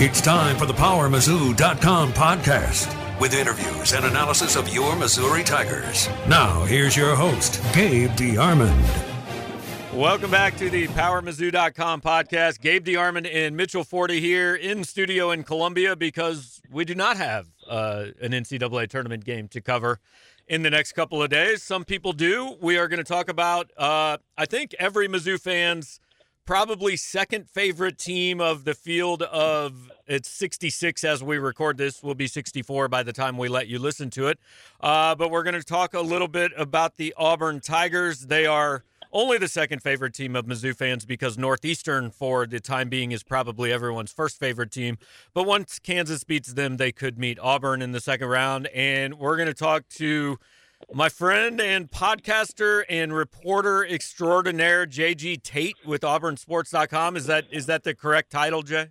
It's time for the PowerMizzou.com podcast with interviews and analysis of your Missouri Tigers. Now, here's your host, Gabe DeArmond. Welcome back to the PowerMizzou.com podcast. Gabe DeArmond and Mitchell Forde here in studio in Columbia because we do not have uh, an NCAA tournament game to cover in the next couple of days. Some people do. We are going to talk about, uh, I think, every Mizzou fan's probably second favorite team of the field of it's 66 as we record this will be 64 by the time we let you listen to it. Uh, but we're going to talk a little bit about the auburn tigers. They are only the second favorite team of mizzou fans because northeastern for the time being is probably everyone's first favorite team. But once kansas beats them they could meet auburn in the second round. And we're going to talk to my friend and podcaster and reporter extraordinaire JG Tate with AuburnSports.com. Is that is that the correct title, Jay?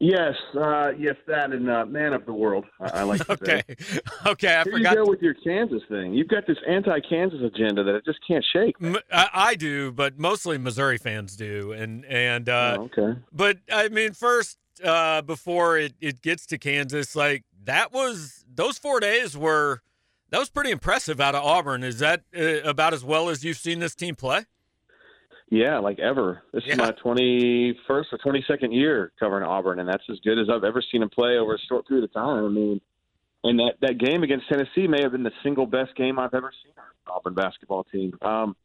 Yes, uh, yes, that and uh, man of the world. I, I like to okay, say. okay. I Here forgot. you go with your Kansas thing. You've got this anti-Kansas agenda that I just can't shake. M- I, I do, but mostly Missouri fans do, and and uh, oh, okay. but I mean, first uh, before it, it gets to Kansas, like that was those four days were that was pretty impressive out of Auburn. Is that uh, about as well as you've seen this team play? Yeah, like ever. This Yeah. is my 21st or 22nd year covering Auburn, and that's as good as I've ever seen them play over a short period of time. I mean, and that that game against Tennessee may have been the single best game I've ever seen our Auburn basketball team. Um,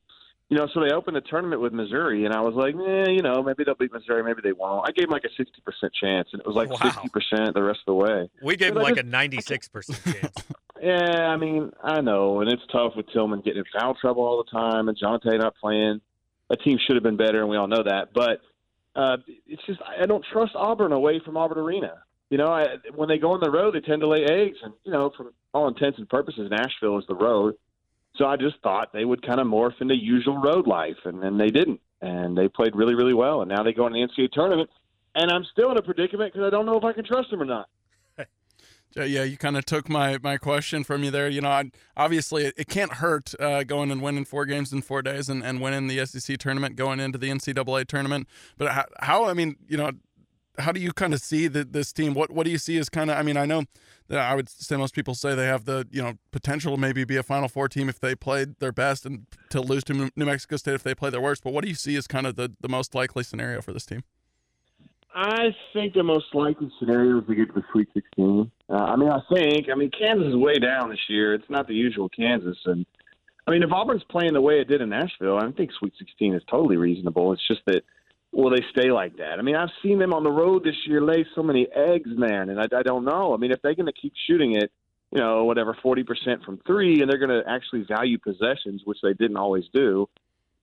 you know, so they opened the tournament with Missouri, and I was like, eh, you know, maybe they'll beat Missouri, maybe they won't. I gave them like a 60% chance, and it was like Wow. 60% the rest of the way. We gave them like a ninety-six percent chance. Yeah, I mean, I know, and it's tough with Tilmon getting in foul trouble all the time, and Jontay not playing. That team should have been better, and we all know that. But uh, it's just I don't trust Auburn away from Auburn Arena. You know, I, when they go on the road, they tend to lay eggs, and you know, for all intents and purposes, Nashville is the road. So I just thought they would kind of morph into usual road life, and then they didn't, and they played really, really well. And now they go in the NCAA tournament, and I'm still in a predicament because I don't know if I can trust them or not. Yeah, yeah, you kind of took my, my question from you there. You know, I, obviously it, it can't hurt uh, going and winning four games in four days and, and winning the SEC tournament, going into the NCAA tournament. But how, how I mean, you know, how do you kind of see the, this team? What what do you see as kind of? I mean, I know that I would say most people say they have the you know potential to maybe be a Final Four team if they played their best and to lose to New Mexico State if they play their worst. But what do you see as kind of the, the most likely scenario for this team? I think the most likely scenario is to get to the Sweet 16. Uh, I mean, I think. I mean, Kansas is way down this year. It's not the usual Kansas, and I mean, if Auburn's playing the way it did in Nashville, I think Sweet 16 is totally reasonable. It's just that will they stay like that? I mean, I've seen them on the road this year lay so many eggs, man, and I, I don't know. I mean, if they're going to keep shooting it, you know, whatever 40% from three, and they're going to actually value possessions, which they didn't always do.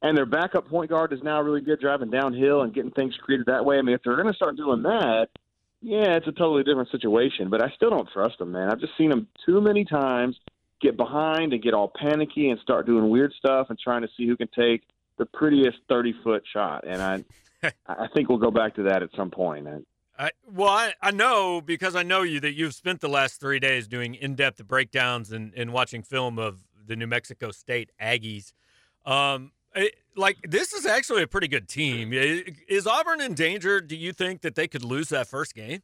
And their backup point guard is now really good driving downhill and getting things created that way. I mean, if they're going to start doing that, yeah, it's a totally different situation. But I still don't trust them, man. I've just seen them too many times get behind and get all panicky and start doing weird stuff and trying to see who can take the prettiest 30 foot shot. And I, I think we'll go back to that at some point. And I, well, I, I know because I know you that you've spent the last three days doing in-depth breakdowns and, and watching film of the New Mexico State Aggies. Um, it- like this is actually a pretty good team. Is Auburn in danger? Do you think that they could lose that first game?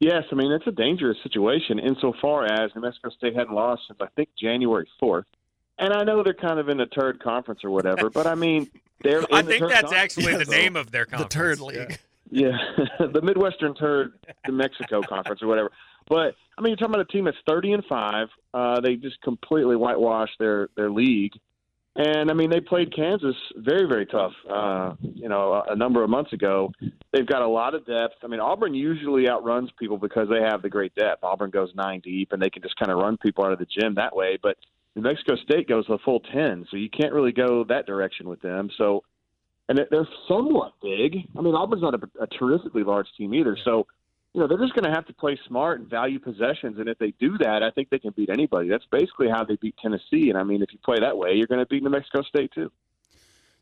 Yes, I mean it's a dangerous situation insofar as New Mexico State hadn't lost since I think January fourth, and I know they're kind of in a turd conference or whatever, but I mean they're. In I the think turd that's conference. actually the Yeah, name of their The conference. Turd Yeah. League. Yeah, the Midwestern Turd New Mexico Conference or whatever. But I mean, you're talking about a team that's 30 and five. Uh, they just completely whitewashed their their league, and I mean they played Kansas very very tough. Uh, you know, a, number of months ago. They've got a lot of depth. I mean, Auburn usually outruns people because they have the great depth. Auburn goes nine deep, and they can just kind of run people out of the gym that way. But New Mexico State goes the full 10, so you can't really go that direction with them. So and they're somewhat big. I mean, Auburn's not a, a terrifically large team either. So, you know, they're just going to have to play smart and value possessions. And if they do that, I think they can beat anybody. That's basically how they beat Tennessee. And I mean, if you play that way, you're going to beat New Mexico State too.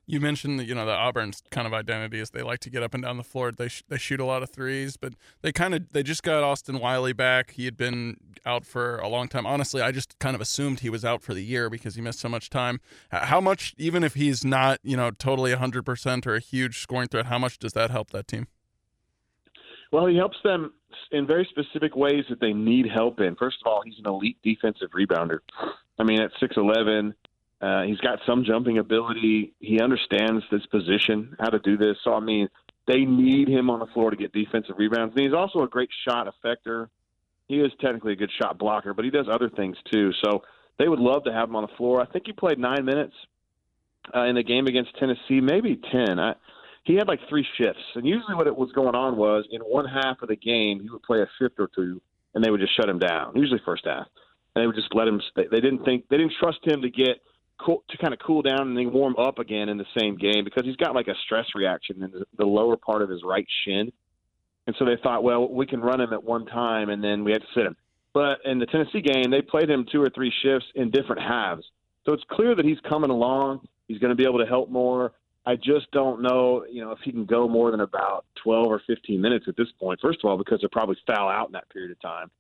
You mentioned that you know the Auburn's kind of identity is they like to get up and down the floor. They sh- they shoot a lot of threes, but they kind of they just got Austin Wiley back. He had been out for a long time. Honestly, I just kind of assumed he was out for the year because he missed so much time. How much, even if he's not you know totally hundred percent or a huge scoring threat, how much does that help that team? Well, he helps them in very specific ways that they need help in. First of all, he's an elite defensive rebounder. I mean, at six eleven, uh, he's got some jumping ability. He understands this position, how to do this. So, I mean, they need him on the floor to get defensive rebounds. And he's also a great shot effector. He is technically a good shot blocker, but he does other things too. So they would love to have him on the floor. I think he played nine minutes uh, in the game against Tennessee, maybe ten. I, he had like three shifts, and usually what it was going on was in one half of the game he would play a shift or two, and they would just shut him down. Usually first half, and they would just let him. They didn't think they didn't trust him to get cool, to kind of cool down and then warm up again in the same game because he's got like a stress reaction in the lower part of his right shin. And so they thought, well, we can run him at one time and then we have to sit him. But in the Tennessee game, they played him two or three shifts in different halves. So it's clear that he's coming along. He's going to be able to help more. I just don't know, you know, if he can go more than about 12 or 15 minutes at this point. First of all, because he'll probably foul out in that period of time.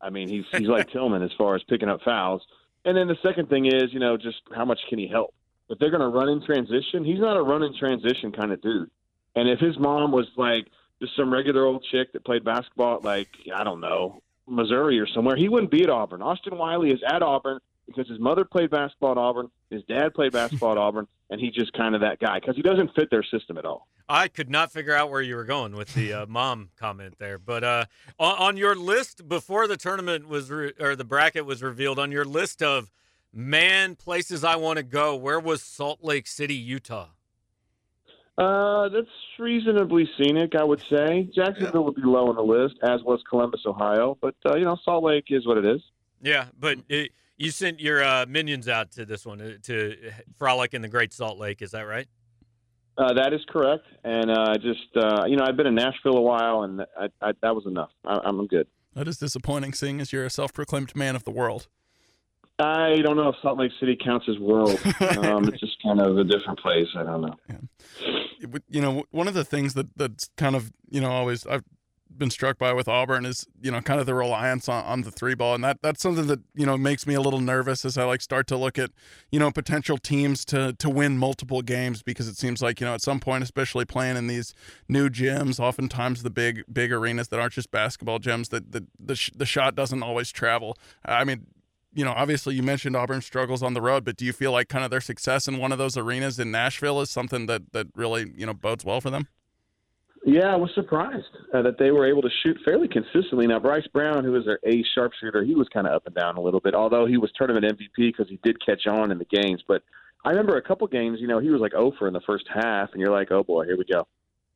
I mean, he's he's like Tilmon as far as picking up fouls. And then the second thing is, you know, just how much can he help? If they're going to run in transition, he's not a run in transition kind of dude. And if his mom was like just some regular old chick that played basketball at like I don't know Missouri or somewhere, he wouldn't be at Auburn. Austin Wiley is at Auburn because his mother played basketball at Auburn, his dad played basketball at Auburn, and he's just kind of that guy because he doesn't fit their system at all. I could not figure out where you were going with the uh, mom comment there, but uh, on, on, your list before the tournament was re- or the bracket was revealed, on your list of man places I want to go, where was Salt Lake City, Utah? Uh, that's reasonably scenic, I would say. Jacksonville would be low on the list, as was Columbus, Ohio. But uh, you know, Salt Lake is what it is. Yeah, but it, you sent your uh, minions out to this one uh, to frolic in the Great Salt Lake. Is that right? Uh, that is correct. And uh, just uh, you know, I've been in Nashville a while, and I, I, that was enough. I, I'm good. That is disappointing, seeing as you're a self-proclaimed man of the world. I don't know if Salt Lake City counts as world. Um, it's just kind of a different place. I don't know. Yeah. You know, one of the things that that's kind of you know always I've been struck by with Auburn is you know kind of the reliance on, on the three ball, and that that's something that you know makes me a little nervous as I like start to look at you know potential teams to to win multiple games because it seems like you know at some point, especially playing in these new gyms, oftentimes the big big arenas that aren't just basketball gyms, that the the, sh- the shot doesn't always travel. I mean, you know, obviously you mentioned Auburn struggles on the road, but do you feel like kind of their success in one of those arenas in Nashville is something that that really you know bodes well for them? Yeah, I was surprised uh, that they were able to shoot fairly consistently. Now, Bryce Brown, who is their A sharpshooter, he was kind of up and down a little bit, although he was tournament MVP because he did catch on in the games. But I remember a couple games, you know, he was like over in the first half, and you're like, oh boy, here we go.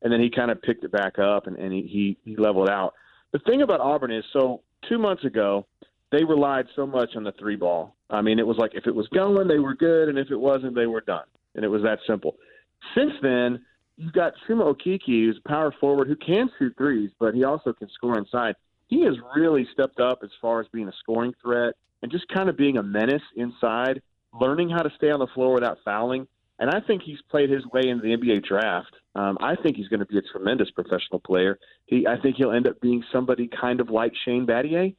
And then he kind of picked it back up and, and he, he, he leveled out. The thing about Auburn is, so two months ago, they relied so much on the three ball. I mean, it was like if it was going, they were good, and if it wasn't, they were done. And it was that simple. Since then, you've got Chuma Okeke, who's a power forward who can shoot threes, but he also can score inside. He has really stepped up as far as being a scoring threat and just kind of being a menace inside, learning how to stay on the floor without fouling. And I think he's played his way into the NBA draft. Um, I think he's going to be a tremendous professional player. He, I think he'll end up being somebody kind of like Shane Battier,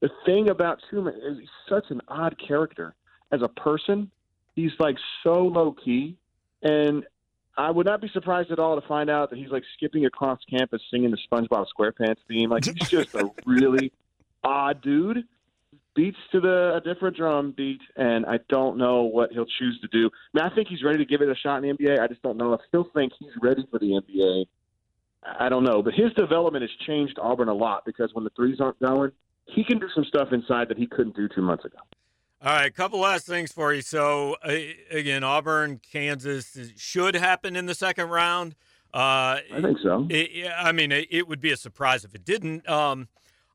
the thing about Chuma is he's such an odd character as a person. He's like so low key, and I would not be surprised at all to find out that he's like skipping across campus singing the SpongeBob SquarePants theme. Like he's just a really odd dude. Beats to the a different drum beat, and I don't know what he'll choose to do. I mean, I think he's ready to give it a shot in the NBA. I just don't know. I still think he's ready for the NBA. I don't know, but his development has changed Auburn a lot because when the threes aren't going, he can do some stuff inside that he couldn't do two months ago. All right, a couple last things for you. So uh, again, Auburn, Kansas should happen in the second round. Uh, I think so. It, I mean, it, it, would be a surprise if it didn't. Um,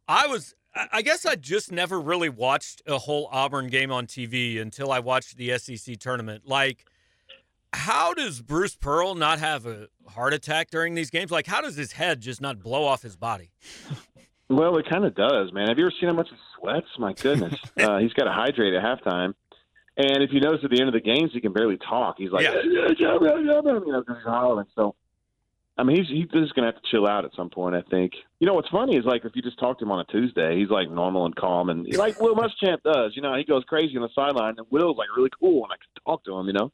I was, I guess, I just never really watched a whole Auburn game on TV until I watched the SEC tournament. Like, how does Bruce Pearl not have a heart attack during these games? Like, how does his head just not blow off his body? Well, it kind of does, man. Have you ever seen how much sweats? My goodness, uh, he's got to hydrate at halftime. And if you notice at the end of the games, he can barely talk. He's like, yeah. you know, he's hollering. So, I mean, he's he's just gonna have to chill out at some point. I think. You know what's funny is like if you just talk to him on a Tuesday, he's like normal and calm, and like Will Muschamp does. You know, he goes crazy on the sideline, and Will's like really cool, and I can talk to him. You know.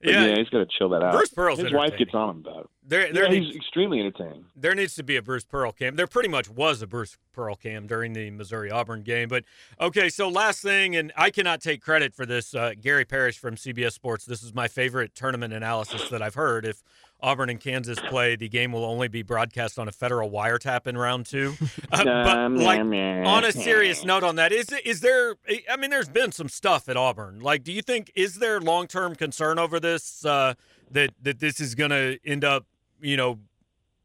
But yeah, yeah, he's got to chill that out. Bruce Pearl's His wife gets on him about it. There, there yeah, needs, he's extremely entertaining. there needs to be a Bruce Pearl cam. There pretty much was a Bruce Pearl cam during the Missouri Auburn game. But okay, so last thing, and I cannot take credit for this. Uh, Gary Parrish from CBS Sports. This is my favorite tournament analysis that I've heard. If Auburn and Kansas play, the game will only be broadcast on a federal wiretap in round two. Uh, but like on a serious note on that, is is there? I mean, there's been some stuff at Auburn. Like, do you think is there long term concern over this? Uh, that that this is going to end up, you know,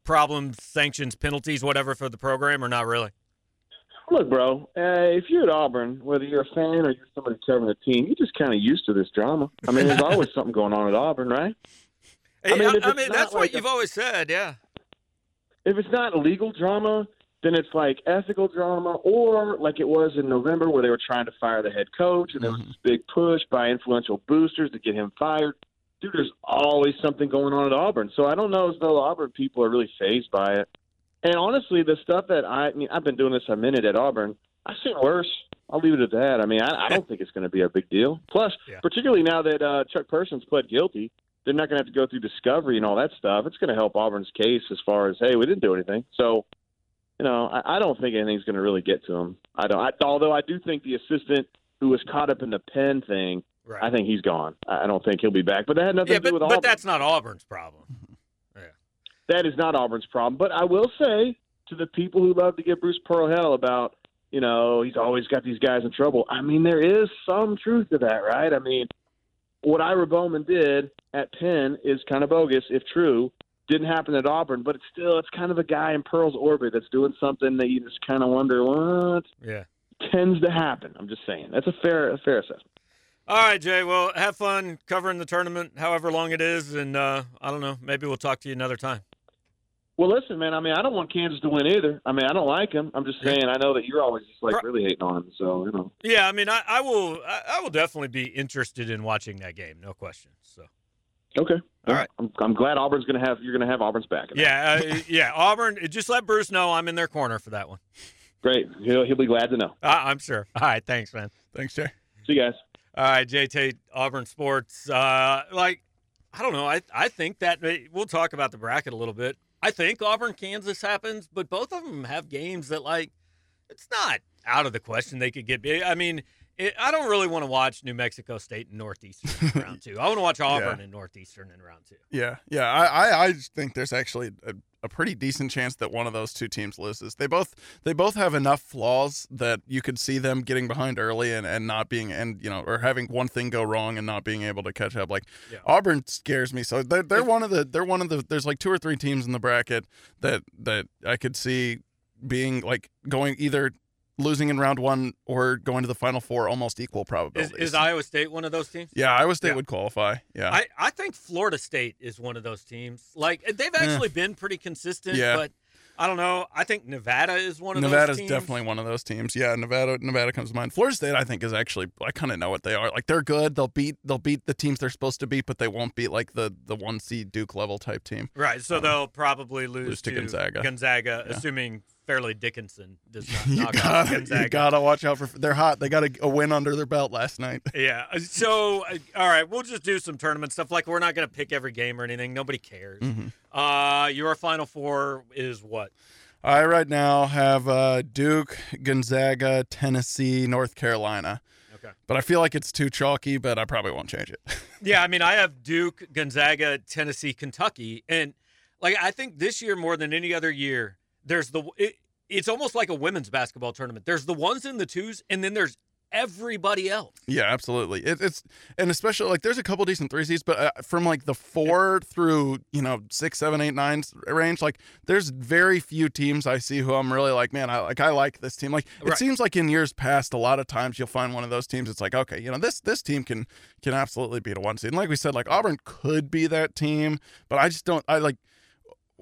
problems, sanctions, penalties, whatever for the program, or not really? Look, bro, uh, if you're at Auburn, whether you're a fan or you're somebody covering the team, you're just kind of used to this drama. I mean, there's always something going on at Auburn, right? I mean, if I mean that's like what a- you've always said, yeah. If it's not legal drama, then it's like ethical drama, or like it was in November where they were trying to fire the head coach, and there was this big push by influential boosters to get him fired. Dude, there's always something going on at Auburn, so I don't know as though Auburn people are really phased by it. And honestly, the stuff that I, I mean, I've been doing this a minute at Auburn. I've seen worse. I'll leave it at that. I mean, I, I don't think it's going to be a big deal. Plus, Yeah. particularly now that uh, Chuck Persons pled guilty, they're not going to have to go through discovery and all that stuff. It's going to help Auburn's case as far as hey, we didn't do anything. So, you know, I, I don't think anything's going to really get to him. I don't. I, although I do think the assistant who was caught up in the Penn thing, Right. I think he's gone. I don't think he'll be back. But that had nothing yeah, to do but, with but that's not Auburn's problem. that is not Auburn's problem. But I will say to the people who love to give Bruce Pearl hell about, you know, he's always got these guys in trouble. I mean, there is some truth to that, right? I mean, what Ira Bowman did at Penn is kind of bogus, if true. Didn't happen at Auburn, but it's still it's kind of a guy in Pearl's orbit that's doing something that you just kind of wonder what Yeah. tends to happen. I'm just saying that's a fair a fair assessment. All right, Jay. Well, have fun covering the tournament, however long it is, and uh, I don't know. Maybe we'll talk to you another time. Well, listen, man. I mean, I don't want Kansas to win either. I mean, I don't like him. I'm just saying. I know that you're always just like really hating on him. So you know. Yeah, I mean, I, I will. I, I will definitely be interested in watching that game. No question. So. Okay. All right. I'm, I'm glad Auburn's going to have you're going to have Auburn's back. Yeah, uh, yeah. Auburn. Just let Bruce know I'm in their corner for that one. Great. He'll he'll be glad to know. Uh, I'm sure. All right. Thanks, man. Thanks, Jay. See you guys. All right, Jay Tate, Auburn sports. Uh, like, I don't know. I I think that we'll talk about the bracket a little bit. I think Auburn Kansas happens, but both of them have games that like it's not out of the question they could get big. I mean, it, I don't really want to watch New Mexico State and Northeastern in round two. I want to watch Auburn and Northeastern in round two. Yeah, yeah. I, I, I think there's actually a, a pretty decent chance that one of those two teams loses. They both they both have enough flaws that you could see them getting behind early and, and not being and you know or having one thing go wrong and not being able to catch up. Like Yeah. Auburn scares me. So they're they're one of the they're one of the there's like two or three teams in the bracket that that I could see being like going either losing in round one or going to the final four almost equal Is, probabilities. is Iowa State one of those teams? yeah, Iowa State Yeah. would qualify. Yeah. I, I think Florida State is one of those teams. Like they've actually been pretty consistent, Yeah. but I don't know. I think Nevada is one of Nevada's those teams. Nevada is definitely one of those teams. Yeah, Nevada Nevada comes to mind. Florida State I think is actually I kind of know what they are. Like they're good. They'll beat they'll beat the teams they're supposed to beat, but they won't beat like the the 1 seed Duke level type team. Right, so Um, they'll probably lose, lose to Gonzaga. Gonzaga, Yeah. assuming Fairleigh Dickinson does not You knock gotta, Gonzaga. you gotta watch out for. They're hot. They got a, a win under their belt last night. Yeah. So, uh, all right, we'll just do some tournament stuff. Like, we're not going to pick every game or anything. Nobody cares. Mhm. Uh, your final four is what? I right now have uh, Duke, Gonzaga, Tennessee, North Carolina. Okay. But I feel like it's too chalky, but I probably won't change it. Yeah, I mean, I have Duke, Gonzaga, Tennessee, Kentucky, and like I think this year more than any other year, there's the it, it's almost like a women's basketball tournament. There's the ones and the twos, and then there's everybody else. Yeah, absolutely. It, it's and especially like there's a couple decent three seeds, but uh, from like the four through you know six, seven, eight, nine range, like there's very few teams I see who I'm really like, man, I like I like this team. Like it Right. seems like in years past, a lot of times you'll find one of those teams. It's like okay, you know this this team can can absolutely beat a one seed. And like we said, like Auburn could be that team, but I just don't. I like.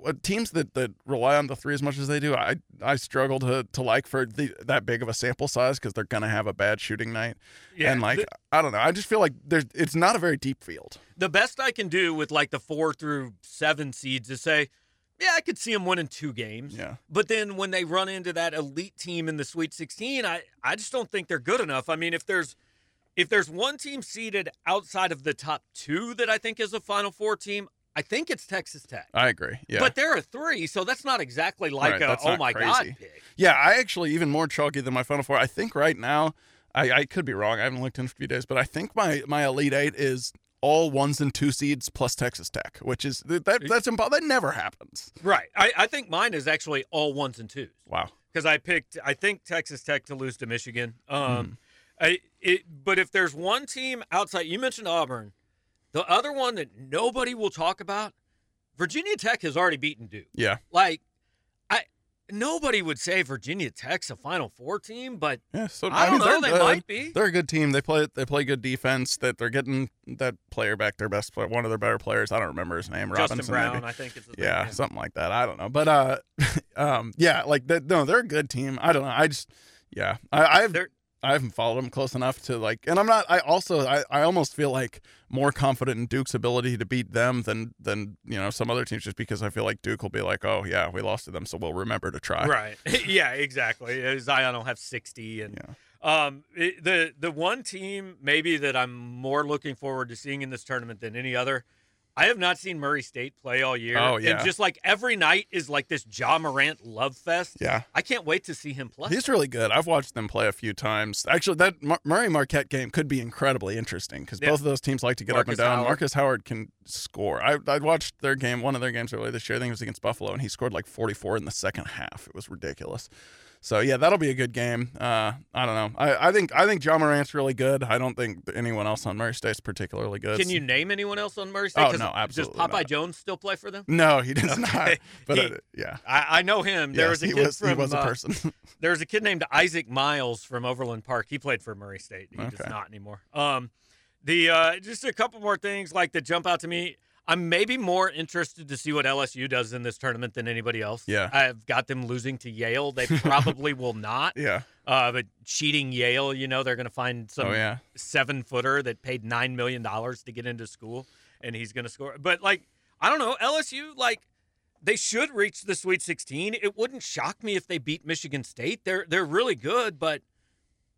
Uh, Teams that, that rely on the three as much as they do, I I struggle to, to like for the, that big of a sample size because they're gonna have a bad shooting night Yeah, and like the, I don't know. I just feel like there's it's not a very deep field. the best I can do with like the four through seven seeds is say, yeah, I could see them winning two games. Yeah. But then when they run into that elite team in the Sweet 16, I, I just don't think they're good enough. I mean, if there's if there's one team seated outside of the top two that I think is a Final Four team, I think it's Texas Tech. I agree. Yeah. But there are three, so that's not exactly like Right, a oh my god pick. Yeah, I actually even more chalky than my final four. I think right now, I, I could be wrong. I haven't looked in a few days, but I think my my elite eight is all ones and two seeds plus Texas Tech, which is that that's impo- that never happens. Right. I, I think mine is actually all ones and twos Wow. because I picked I think Texas Tech to lose to Michigan. Um, I it but if there's one team outside, you mentioned Auburn, the other one that nobody will talk about, Virginia Tech has already beaten Duke. Yeah. Like, I nobody would say Virginia Tech's a Final Four team, but Yeah. So I don't mean, know, they're they might be. They're a good team. They play they play good defense. That they're getting that player back, their best player, one of their better players. I don't remember his name. Justin Robinson, Brown, maybe. I think is yeah, name. something like that. I don't know, but uh, um, yeah, like that. No, they're a good team. I don't know. I just, yeah, I, I've They're- I haven't followed them close enough to like, and I'm not. I also, I, I almost feel like more confident in Duke's ability to beat them than than you know some other teams, just because I feel like Duke will be like, oh yeah, we lost to them, so we'll remember to try. Right. yeah, exactly. Uh, Zion will have 60 and Yeah. um it, the the one team maybe that I'm more looking forward to seeing in this tournament than any other. I have not seen Murray State play all year. Oh, yeah. And just like every night is like this Ja Morant love fest. Yeah. I can't wait to see him play. He's really good. I've watched them play a few times. Actually, that Mur- Murray Marquette game could be incredibly interesting because Yeah. both of those teams like to get up and down. Howard. Marcus Howard can score. I I watched their game, one of their games earlier this year. I think it was against Buffalo, and he scored like 44 in the second half. It was ridiculous. So yeah, that'll be a good game. Uh, I don't know. I, I think I think John Morant's really good. I don't think anyone else on Murray State's particularly good. Can you name anyone else on Murray State? Oh, no, absolutely Does Popeye not. Jones still play for them? No, he does not. But He- uh, yeah, I, I know him. There Yes, was a he kid was from he was a uh, person. There was a kid named Isaac Miles from Overland Park. He played for Murray State. He does not anymore. Um, the uh, just a couple more things like that jump out to me. I'm maybe more interested to see what LSU does in this tournament than anybody else. Yeah. I've got them losing to Yale. They probably will not. yeah. Uh, but cheating Yale, you know, they're going to find some Oh yeah. seven footer that paid nine million dollars to get into school, and he's going to score. But like, I don't know, LSU like they should reach the Sweet 16. It wouldn't shock me if they beat Michigan State. They're they're really good, but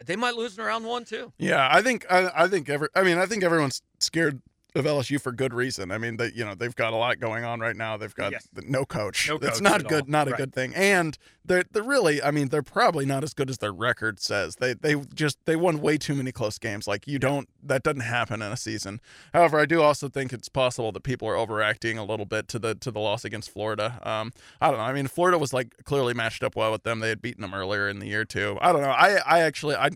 they might lose in round one too. Yeah, I think I, I think every I mean I think everyone's scared of LSU for good reason. I mean, they you know they've got a lot going on right now. They've got Yes. the, no coach. No That's coach not good. all. Not a Right. good thing. And they're they're really. I mean, they're probably not as good as their record says. They they just they won way too many close games. Like you don't that doesn't happen in a season. However, I do also think it's possible that people are overacting a little bit to the to the loss against Florida. Um, I don't know. I mean, Florida was like clearly matched up well with them. They had beaten them earlier in the year too. I don't know. I I actually I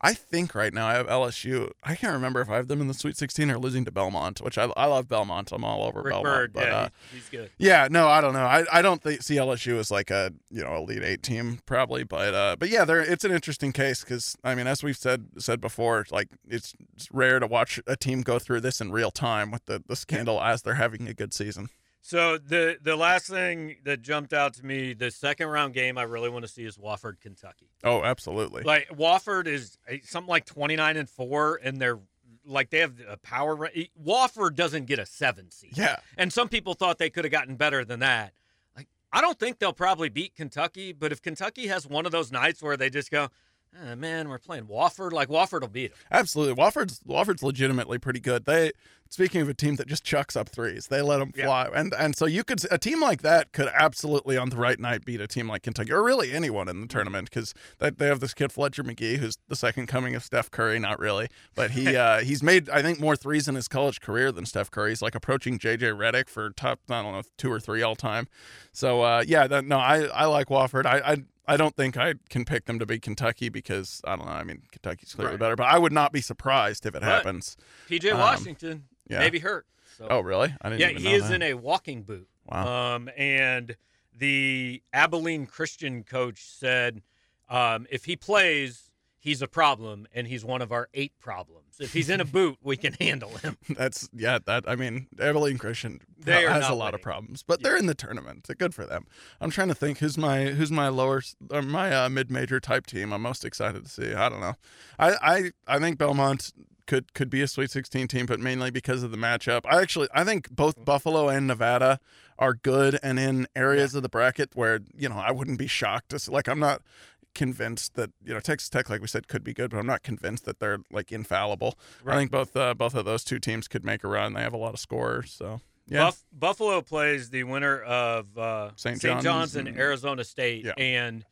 I think right now I have LSU. I can't remember if I have them in the Sweet 16 or losing to Belmont, which I, I love Belmont. I'm all over Rick Belmont. Bird, but, yeah, uh, he's, he's good. yeah, no, I don't know. I, I don't think see LSU as like a you know elite eight team probably, but uh, but yeah, they're it's an interesting case because I mean as we've said said before, like it's, rare to watch a team go through this in real time with the the scandal as they're having a good season. So the the last thing that jumped out to me, the second round game I really want to see is Wofford, Kentucky. Oh, absolutely. Like Wofford is uh, something like 29 and 4 and they're like they have a power ra- Wofford doesn't get a 7 seed. Yeah, And some people thought they could have gotten better than that. Like I don't think they'll probably beat Kentucky, but if Kentucky has one of those nights where they just go, "Ah, man, we're playing Wofford, like Wofford will beat them. absolutely. Wofford's Wofford's legitimately pretty good. They speaking of a team that just chucks up threes, they let them Yeah. fly, and and so you could a team like that could absolutely on the right night beat a team like Kentucky or really anyone in the tournament because they, they have this kid Fletcher Magee who's the second coming of Steph Curry, not really, but he uh, he's made I think more threes in his college career than Steph Curry. He's like approaching JJ Redick for top I don't know two or three all time. So uh, yeah, that, no, I I like Wofford. I. I I don't think I can pick them to beat Kentucky because I don't know. I mean, Kentucky's clearly Right. better, but I would not be surprised if it Right. happens. PJ Um, Washington yeah. maybe hurt. So Oh, really? I didn't yeah, he is that. in a walking boot. Wow. Um, and the Abilene Christian coach said, um, if he plays, he's a problem, and he's one of our eight problems. If he's in a boot, we can handle him. That's yeah. That I mean, Abilene Christian They are has a lot of problems, but they're in the tournament. Good for them. I'm trying to think who's my who's my lower or my uh, mid major type team. I'm most excited to see. I don't know. I I I think Belmont could could be a Sweet 16 team, but mainly because of the matchup. I actually I think both Buffalo and Nevada are good and in areas of the bracket where you know I wouldn't be shocked to see, like I'm not convinced that you know Texas Tech like we said could be good but I'm not convinced that they're like infallible. I think both uh, both of those two teams could make a run. They have a lot of scorers, so Yeah. Buff- Buffalo plays the winner of uh, St. John's John's and Arizona State, Yeah. and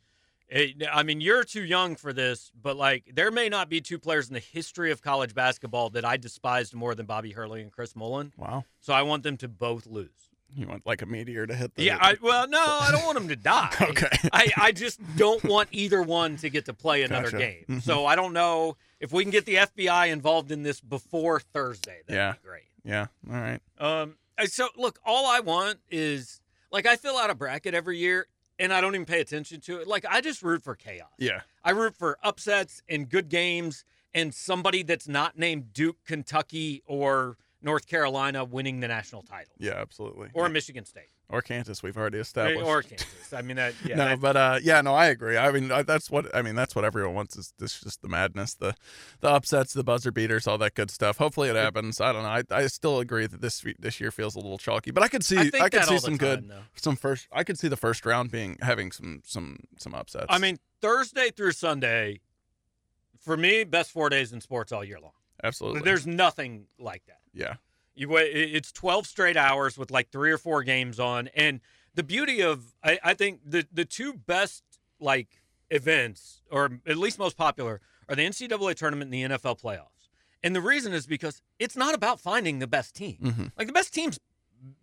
it, I mean you're too young for this, but like there may not be two players in the history of college basketball that I despised more than Bobby Hurley and Chris Mullin. Wow. So I want them to both lose. You want like a meteor to hit the. Yeah, I, well, no, I don't want them to die. Okay. I, I just don't want either one to get to play another Gotcha. game. Mhm. So I don't know if we can get the FBI involved in this before Thursday. That'd Yeah. be great. yeah. All right. Um, so look, all I want is like I fill out a bracket every year, and I don't even pay attention to it. Like I just root for chaos. Yeah. I root for upsets and good games, and somebody that's not named Duke, Kentucky, or North Carolina winning the national title, Yeah. Absolutely. or Yeah. Michigan State, or Kansas. We've already established. or Kansas. I mean that. Yeah, no, that- but uh, yeah, no, I agree. I mean, that's what I mean. That's what everyone wants is this just the madness, the the upsets, the buzzer beaters, all that good stuff. Hopefully, it happens. I don't know. I, I still agree that this this year feels a little chalky, but I could see I I, could see some good though. some first. I could see the first round being having some some some upsets. I mean Thursday through Sunday, for me, best four days in sports all year long. absolutely. There's nothing like that. yeah, You. It's twelve straight hours with like three or four games on, and the beauty of I, I think the the two best like events, or at least most popular, are the NCAA tournament and the NFL playoffs. And the reason is because it's not about finding the best team. Mhm. Like the best teams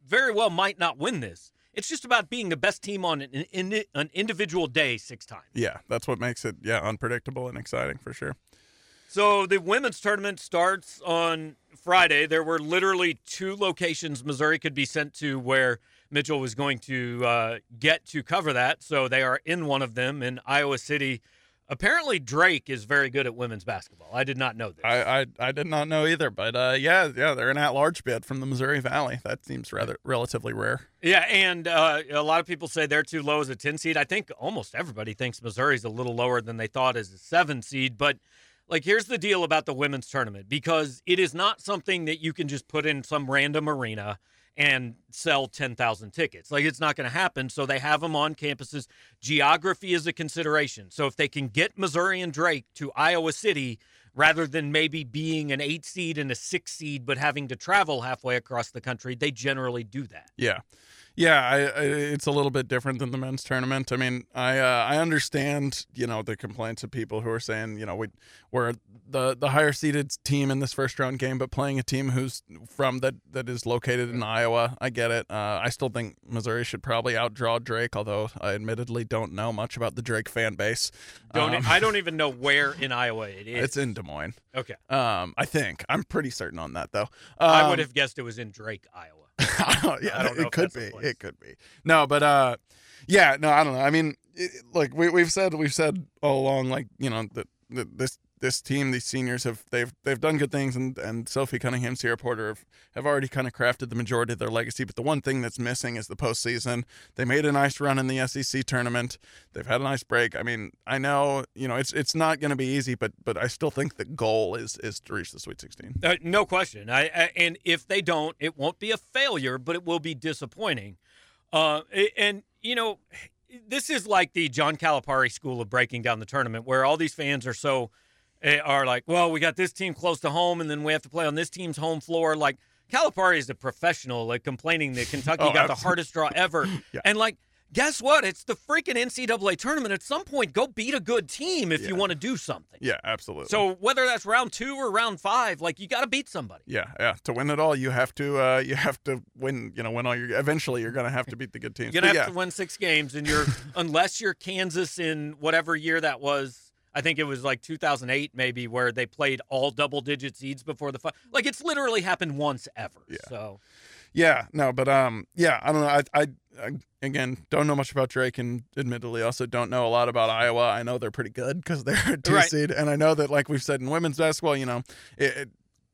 very well might not win this. It's just about being the best team on an, an individual day six times. yeah. That's what makes it yeah unpredictable and exciting for sure. So the women's tournament starts on Friday. There were literally two locations Missouri could be sent to where Mitchell was going to uh, get to cover that. So they are in one of them in Iowa City. Apparently, Drake is very good at women's basketball. I did not know this. I, I I did not know either, but uh, yeah, yeah, they're an at-large bid from the Missouri Valley. That seems rather relatively rare. yeah, and uh, a lot of people say they're too low as a 10 seed. I think almost everybody thinks Missouri's a little lower than they thought as a 7 seed. But, like, here's the deal about the women's tournament because it is not something that you can just put in some random arena and sell 10,000 tickets. Like, it's not going to happen. So they have them on campuses. Geography is a consideration. So if they can get Missouri and Drake to Iowa City, rather than maybe being an eight seed and a six seed, but having to travel halfway across the country, they generally do that. Yeah, yeah. I, I, it's a little bit different than the men's tournament. I mean, I uh, I understand you know the complaints of people who are saying you know we we're the the higher seeded team in this first round game, but playing a team who's from that that is located in Iowa. I get it. Uh, I still think Missouri should probably outdraw Drake, although I admittedly don't know much about the Drake fan base. Don't Um, I don't even know where in Iowa it is. It's in Des Moines. okay. Um, I think I'm pretty certain on that though. I Um, would have guessed it was in Drake, Iowa. yeah, I don't know it could be. It could be. No, but uh, yeah, no, I don't know. I mean, it, like we we've said, we've said all along, like you know that this this team, these seniors have they've they've done good things, and and Sophie Cunningham, Cierra Porter have, have already kind of crafted the majority of their legacy. But the one thing that's missing is the postseason. They made a nice run in the SEC tournament. They've had a nice break. I mean, I know you know it's it's not going to be easy, but but I still think the goal is is to reach the Sweet Sixteen. Uh, no question. I, I and if they don't, it won't be a failure, but it will be disappointing. Uh, and you know, this is like the John Calipari school of breaking down the tournament, where all these fans are so eh, are like, well, we got this team close to home, and then we have to play on this team's home floor. Like Calipari is a professional, like complaining that Kentucky Oh, got the hardest draw ever, Yeah. and like. Guess what? It's the freaking NCAA tournament. At some point, go beat a good team if you want to do something. Yeah, absolutely. So whether that's round two or round five, like you got to beat somebody. Yeah, yeah. To win it all, you have to uh, you have to win. You know, win all your. Eventually, you're gonna have to beat the good teams. You're gonna have yeah, to win six games, and you're unless you're Kansas in whatever year that was. I think it was like 2008, maybe, where they played all double-digit seeds before the. Fi- like it's literally happened once ever. Yeah. So yeah, no, but um, yeah, I don't know. I, I, I again don't know much about Drake, and admittedly also don't know a lot about Iowa. I know they're pretty good because they're a two Right. seed, and I know that like we've said in women's basketball, you know, it, it,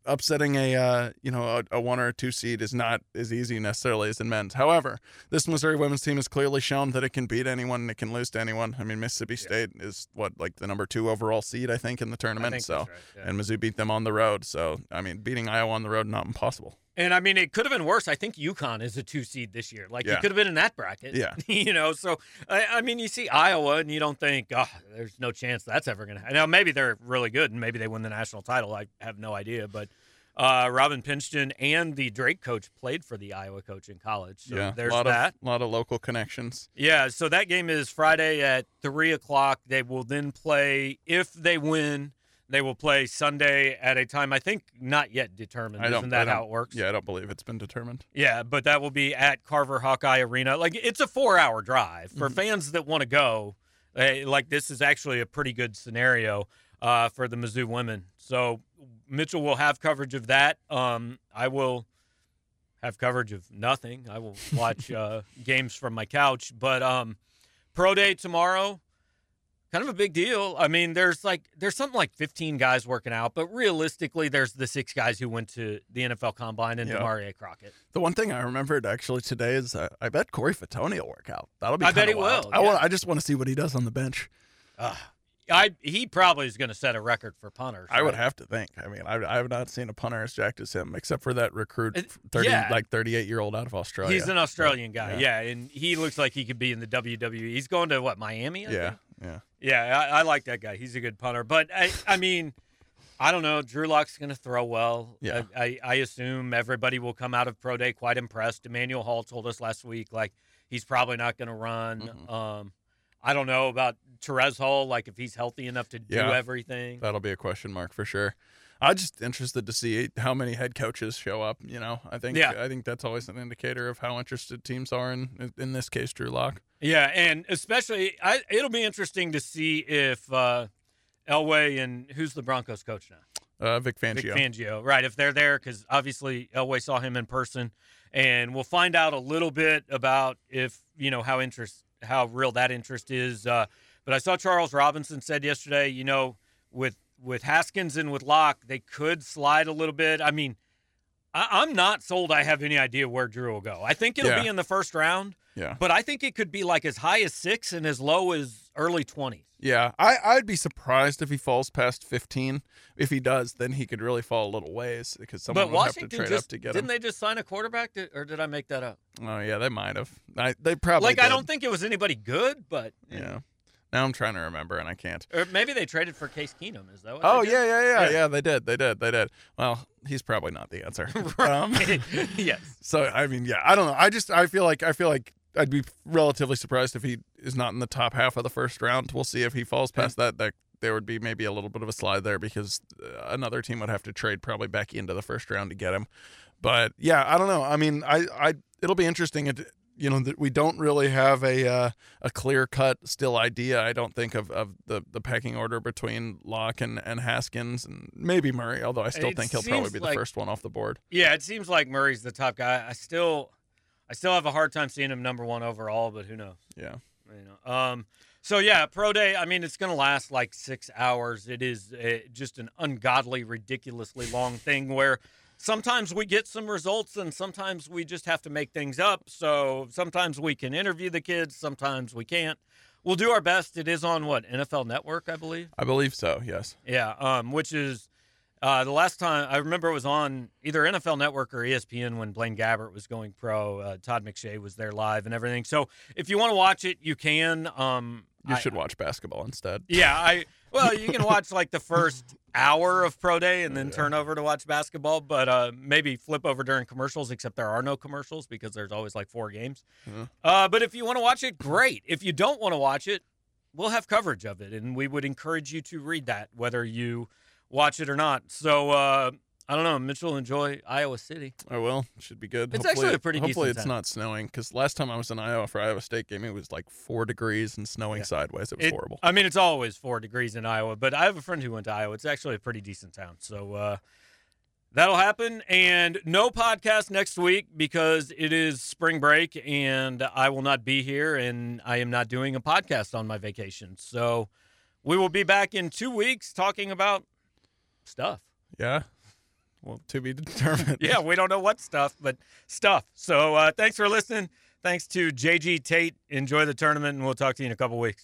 upsetting a uh, you know a, a one or a two seed is not as easy necessarily as in men's. However, this Missouri women's team has clearly shown that it can beat anyone and it can lose to anyone. I mean, Mississippi State is what like the number two overall seed I think in the tournament. so. right. yeah. and Mizzou beat them on the road. So I mean, beating Iowa on the road not impossible. And I mean, it could have been worse. I think UConn is a two seed this year. Like you Yeah. could have been in that bracket. Yeah. you know, so I, I mean, you see Iowa and you don't think, oh, there's no chance that's ever going to happen. Now, maybe they're really good and maybe they win the national title. I have no idea. But Uh, Robin Pingeton and the Drake coach played for the Iowa coach in college. So yeah, there's a lot that. A lot of local connections. Yeah, so that game is Friday at three o'clock. They will then play if they win. They will play Sunday at a time I think not yet determined. I Isn't that how it works? Yeah, I don't believe it's been determined. Yeah, but that will be at Carver Hawkeye Arena. Like it's a four-hour drive for Mm-hmm. fans that want to go. eh, like this is actually a pretty good scenario uh, for the Mizzou women. So Mitchell will have coverage of that. Um, I will have coverage of nothing. I will watch uh, games from my couch. But um, pro day tomorrow, kind of a big deal. I mean, there's like there's something like 15 guys working out, but realistically, there's the six guys who went to the NFL Combine and Yeah. Damarea Crockett. The one thing I remembered actually today is uh, I bet Corey Fatony will work out. That'll be. I bet he wild. will, I yeah. want. I just want to see what he does on the bench. Uh, I he probably is going to set a record for punters. I would have to think. I mean, I, I have not seen a punter as jacked as him, except for that recruit, thirty yeah. like thirty-eight year old out of Australia. He's an Australian guy, Yeah. yeah. and he looks like he could be in the WWE. He's going to what Miami? I yeah, think? yeah. Yeah. I, I like that guy. He's a good punter, but I, I mean, I don't know. Drew Lock's going to throw well. Yeah. I, I, I assume everybody will come out of pro day quite impressed. Emmanuel Hall told us last week like he's probably not going to run. Mhm. Um, I don't know about Terez Hall, like if he's healthy enough to do everything. That'll be a question mark for sure. I'm just interested to see how many head coaches show up. You know, I think Yeah. I think that's always an indicator of how interested teams are in in this case, Drew Lock. Yeah, and especially, I, it'll be interesting to see if uh, Elway and who's the Broncos coach now? Uh, Vic Fangio. Vic Fangio, right? If they're there, because obviously Elway saw him in person, and we'll find out a little bit about if you know how interest, how real that interest is. Uh, but I saw Charles Robinson said yesterday, you know, with with Haskins and with Lock, they could slide a little bit. I mean, I, I'm not sold. I have any idea where Drew will go. I think it'll Yeah. be in the first round, yeah, but I think it could be like as high as six and as low as early twenties. yeah. I I'd be surprised if he falls past 15. If he does, then he could really fall a little ways because someone But would have to trade just up to get him. didn't they just sign a quarterback, to, or did I make that up? Oh yeah, they might have. I, they probably like I don't think it was anybody good, but eh. Yeah. Now I'm trying to remember and I can't. Or maybe they traded for Case Keenum. Is that what? Oh yeah, yeah, yeah, Yeah. yeah. They did, they did, they did. Well, he's probably not the answer. Um, yes. so I mean, yeah, I don't know. I just I feel like I feel like I'd be relatively surprised if he is not in the top half of the first round. We'll see if he falls past that. That there would be maybe a little bit of a slide there because uh, another team would have to trade probably back into the first round to get him. But yeah, I don't know. I mean, I I it'll be interesting. It, you know that we don't really have a uh, a clear cut still idea. I don't think of, of the, the pecking order between Lock and, and Haskins and maybe Murray. Although I still It think he'll probably be the first one off the board. Yeah, it seems like Murray's the top guy. I still, I still have a hard time seeing him number one overall, but who knows? Yeah. You know. Um. So yeah, pro day. I mean, it's going to last like six hours. It is uh, just an ungodly, ridiculously long thing where sometimes we get some results and sometimes we just have to make things up. So sometimes we can interview the kids, sometimes we can't. We'll do our best. It is on what NFL Network, I believe. I believe so. Yes. Yeah, um, which is uh, the last time I remember it was on either NFL Network or ESPN when Blaine Gabbert was going pro. Uh, Todd McShay was there live and everything. So if you want to watch it, you can. Um, You I- should watch basketball instead. Yeah, I well, you can watch like the first hour of pro day and then turn over to watch basketball, but uh, maybe flip over during commercials. Except there are no commercials because there's always like four games. Mhm. Uh, but if you want to watch it, great. If you don't want to watch it, we'll have coverage of it, and we would encourage you to read that whether you watch it or not. So uh, I don't know, Mitchell. Enjoy Iowa City. I will. Should be good. It's hopefully, actually a pretty Hopefully, decent it's time. not snowing because last time I was in Iowa for Iowa State game, it was like four degrees and snowing Yeah. sideways. It was It- horrible. I mean, it's always four degrees in Iowa, but I have a friend who went to Iowa. It's actually a pretty decent town. So uh, that'll happen. And no podcast next week because it is spring break and I will not be here and I am not doing a podcast on my vacation. So we will be back in two weeks talking about stuff. Yeah. Well, to be determined. Yeah, we don't know what stuff, but stuff. So uh, thanks for listening. Thanks to JG Tate. Enjoy the tournament, and we'll talk to you in a couple weeks.